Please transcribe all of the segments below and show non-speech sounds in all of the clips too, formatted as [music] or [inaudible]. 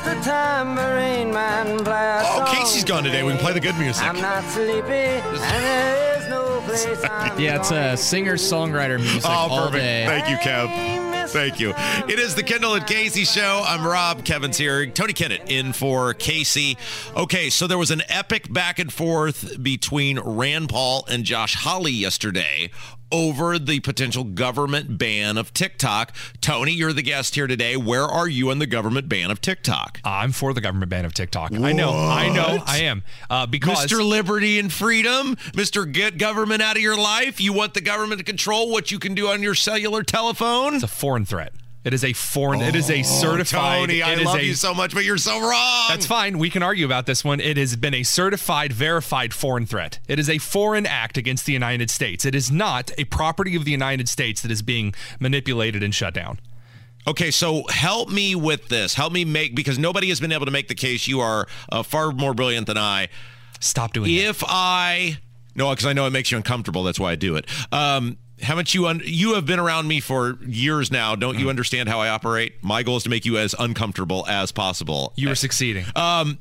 Hey, Mr. Tambourine Man, play Oh, Casey's gone today. We can play the good music. I'm not sleepy, and there is no place [laughs] I'm Yeah, it's a singer songwriter music Oh, all perfect. day. Thank you, Kev. Thank you. It is the Kendall and Casey show. I'm Rob. Kevin's here. Tony Kennett in for Casey. Okay, so there was an epic back and forth between Rand Paul and Josh Hawley yesterday over the potential government ban of TikTok. Tony, you're the guest here today. Where are you on the government ban of TikTok? I'm for the government ban of TikTok. I know, I know, I am. Uh, because Mr. Liberty and Freedom, Mr. Get Government Out of Your Life. You want the government to control what you can do on your cellular telephone? it's a foreign threat. It is a foreign. it is a certified. Oh, Tony, I love a- you so much, but you're so wrong. That's fine. We can argue about this one. It has been a certified, verified foreign threat. It is a foreign act against the United States. It is not a property of the United States that is being manipulated and shut down. Okay, so help me with this. Help me make because nobody has been able to make the case. You are uh, far more brilliant than I. Stop doing that. If I no, because I know it makes you uncomfortable. That's why I do it. Um, haven't you? Un- you have been around me for years now. Don't Mm. you understand how I operate? My goal is to make you as uncomfortable as possible. You are succeeding. Um,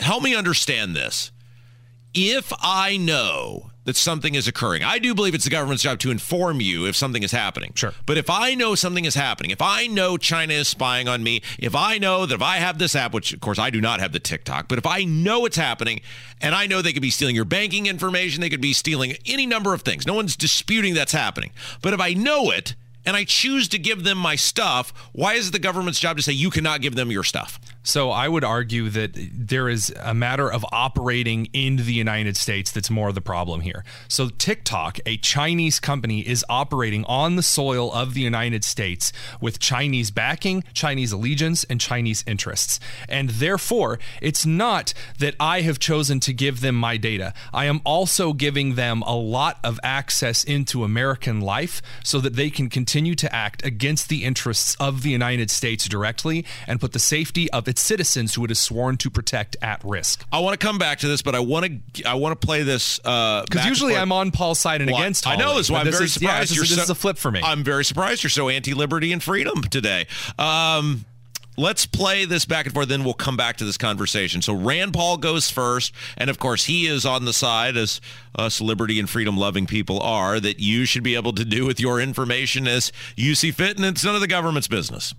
help me understand this. If I know that something is occurring, I do believe it's the government's job to inform you if something is happening. Sure. But if I know something is happening, if I know China is spying on me, if I know that if I have this app, which of course I do not have the TikTok, but if I know it's happening and I know they could be stealing your banking information, they could be stealing any number of things. No one's disputing that's happening. But if I know it, and I choose to give them my stuff, why is it the government's job to say you cannot give them your stuff? So I would argue that there is a matter of operating in the United States that's more of the problem here. So TikTok, a Chinese company, is operating on the soil of the United States with Chinese backing, Chinese allegiance, and Chinese interests. And therefore, it's not that I have chosen to give them my data. I am also giving them a lot of access into American life so that they can continue to act against the interests of the United States directly and put the safety of its citizens who it is sworn to protect at risk. I want to come back to this, but I want to I want to play this uh, Because back usually. I'm on Paul's side and Well, against. I know this. Why I'm this very is- surprised. this, is, you're this so, is a flip for me. I'm very surprised you're so anti-liberty and freedom today. Um, let's play this back and forth. Then we'll come back to this conversation. So Rand Paul goes first, and of course he is on the side, as us liberty and freedom loving people are, that you should be able to do with your information as you see fit, and it's none of the government's business.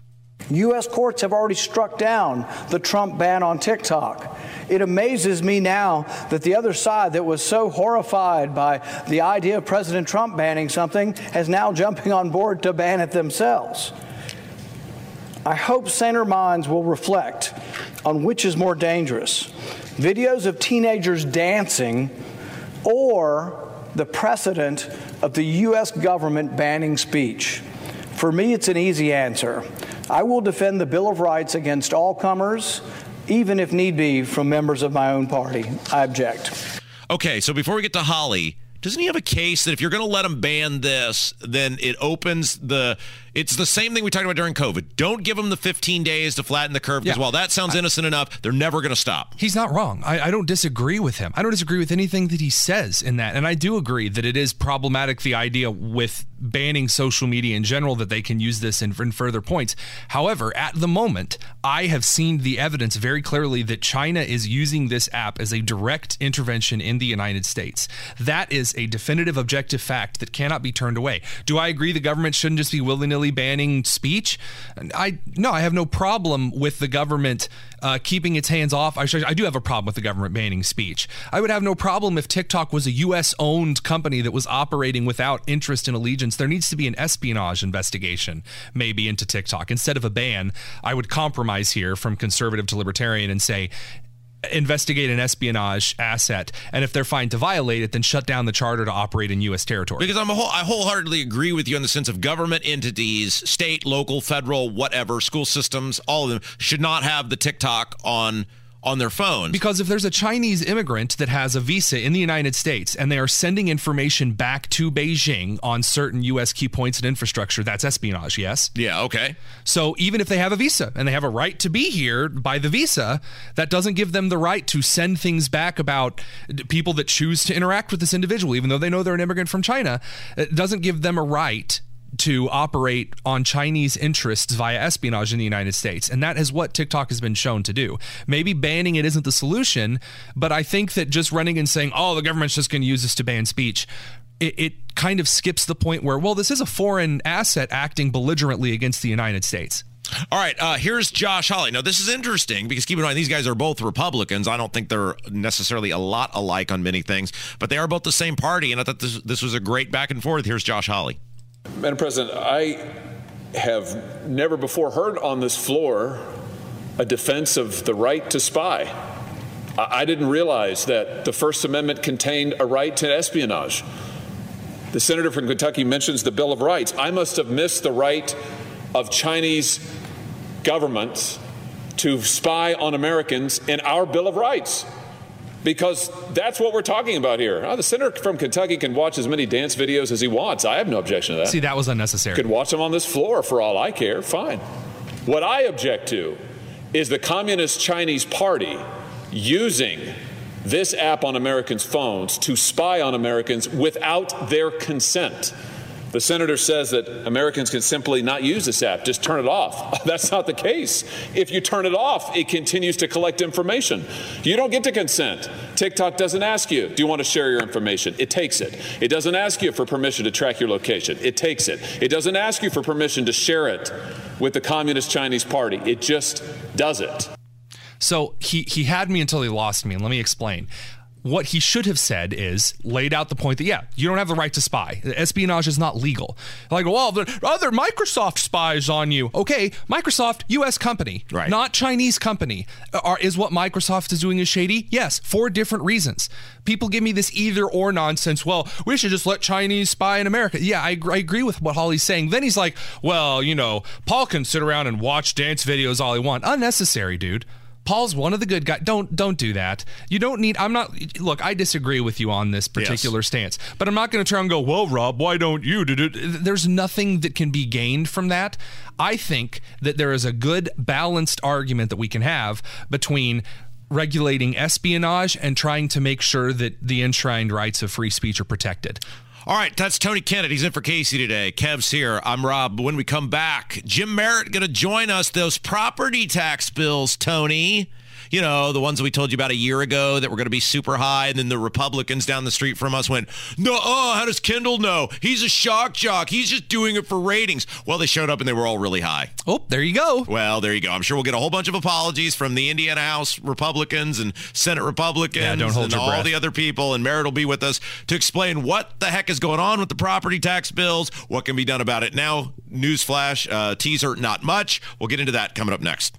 U.S. courts have already struck down the Trump ban on TikTok. It amazes me now that the other side that was so horrified by the idea of President Trump banning something is now jumping on board to ban it themselves. I hope saner minds will reflect on which is more dangerous videos of teenagers dancing or the precedent of the U.S. government banning speech. For me, it's an easy answer. I will defend the Bill of Rights against all comers, even if need be from members of my own party. I object. Okay, so before we get to Hawley, doesn't he have a case that if you're going to let him ban this, then it opens the. It's the same thing we talked about during COVID. Don't give them the 15 days to flatten the curve because Yeah. while that sounds innocent enough, they're never going to stop. He's not wrong. I, I don't disagree with him. I don't disagree with anything that he says in that. And I do agree that it is problematic, the idea with banning social media in general, that they can use this in, in further points. However, at the moment, I have seen the evidence very clearly that China is using this app as a direct intervention in the United States. That is a definitive objective fact that cannot be turned away. Do I agree the government shouldn't just be willy nilly banning speech? I no, I have no problem with the government uh, keeping its hands off. I, I do have a problem with the government banning speech. I would have no problem if TikTok was a U.S. owned company that was operating without interest and allegiance. There needs to be an espionage investigation, maybe into TikTok instead of a ban. I would compromise here from conservative to libertarian and say investigate an espionage asset, and if they're found to violate it, then shut down the charter to operate in U.S. territory. Because I'm a whole, I wholeheartedly agree with you in the sense of government entities, state, local, federal, whatever, school systems, all of them should not have the TikTok on on their phones. Because if there's a Chinese immigrant that has a visa in the United States and they are sending information back to Beijing on certain U.S. key points and infrastructure, that's espionage, yes? Yeah, okay. So even if they have a visa and they have a right to be here by the visa, that doesn't give them the right to send things back about people that choose to interact with this individual, even though they know they're an immigrant from China. It doesn't give them a right to operate on Chinese interests via espionage in the United States. And that is what TikTok has been shown to do. Maybe banning it isn't the solution, but I think that just running and saying, oh, the government's just going to use this to ban speech. It, it kind of skips the point where, well, this is a foreign asset acting belligerently against the United States. All right, uh, here's Josh Hawley. Now, this is interesting because keep in mind, these guys are both Republicans. I don't think they're necessarily a lot alike on many things, but they are both the same party. And I thought this, this was a great back and forth. Here's Josh Hawley. Madam President, I have never before heard on this floor a defense of the right to spy. I didn't realize that the First Amendment contained a right to espionage. The senator from Kentucky mentions the Bill of Rights. I must have missed the right of Chinese governments to spy on Americans in our Bill of Rights because that's what we're talking about here. Oh, the senator from Kentucky can watch as many dance videos as he wants. I have no objection to that. See, that was unnecessary. Could watch them on this floor for all I care. Fine. What I object to is the Communist Chinese Party using this app on Americans' phones to spy on Americans without their consent. The senator says that Americans can simply not use this app, just turn it off. [laughs] That's not the case. If you turn it off, it continues to collect information. You don't get to consent. TikTok doesn't ask you, do you want to share your information? It takes it. It doesn't ask you for permission to track your location. It takes it. It doesn't ask you for permission to share it with the Communist Chinese Party. It just does it. So he, he had me until he lost me, and let me explain what he should have said is laid out the point that yeah, you don't have the right to spy. Espionage is not legal. Like, well, the other Microsoft spies on you. Okay, Microsoft, U.S. company, right. not Chinese company. Uh, are, is what Microsoft is doing is shady? Yes, for different reasons. People give me this either or nonsense. Well, we should just let Chinese spy in America. Yeah, I, I agree with what Hawley's saying. Then he's like, well, you know, Paul can sit around and watch dance videos all he wants. Unnecessary, dude. Paul's one of the good guys. Don't don't do that. You don't need. I'm not. Look, I disagree with you on this particular yes. stance, but I'm not going to try and go. Well, Rob, why don't you? do There's nothing that can be gained from that. I think that there is a good balanced argument that we can have between regulating espionage and trying to make sure that the enshrined rights of free speech are protected. All right, that's Tony Kennedy. He's in for Casey today. Kev's here. I'm Rob. When we come back, Jim Merritt going to join us. Those property tax bills, Tony you know, the ones that we told you about a year ago that were going to be super high. And then the Republicans down the street from us went, no, oh, how does Kendall know? He's a shock jock. He's just doing it for ratings. Well, they showed up and they were all really high. Oh, there you go. Well, there you go. I'm sure we'll get a whole bunch of apologies from the Indiana House Republicans and Senate Republicans yeah, don't hold and all breath. the other people. And Merritt will be with us to explain what the heck is going on with the property tax bills, what can be done about it. Now, newsflash, uh, teaser, not much. We'll get into that coming up next.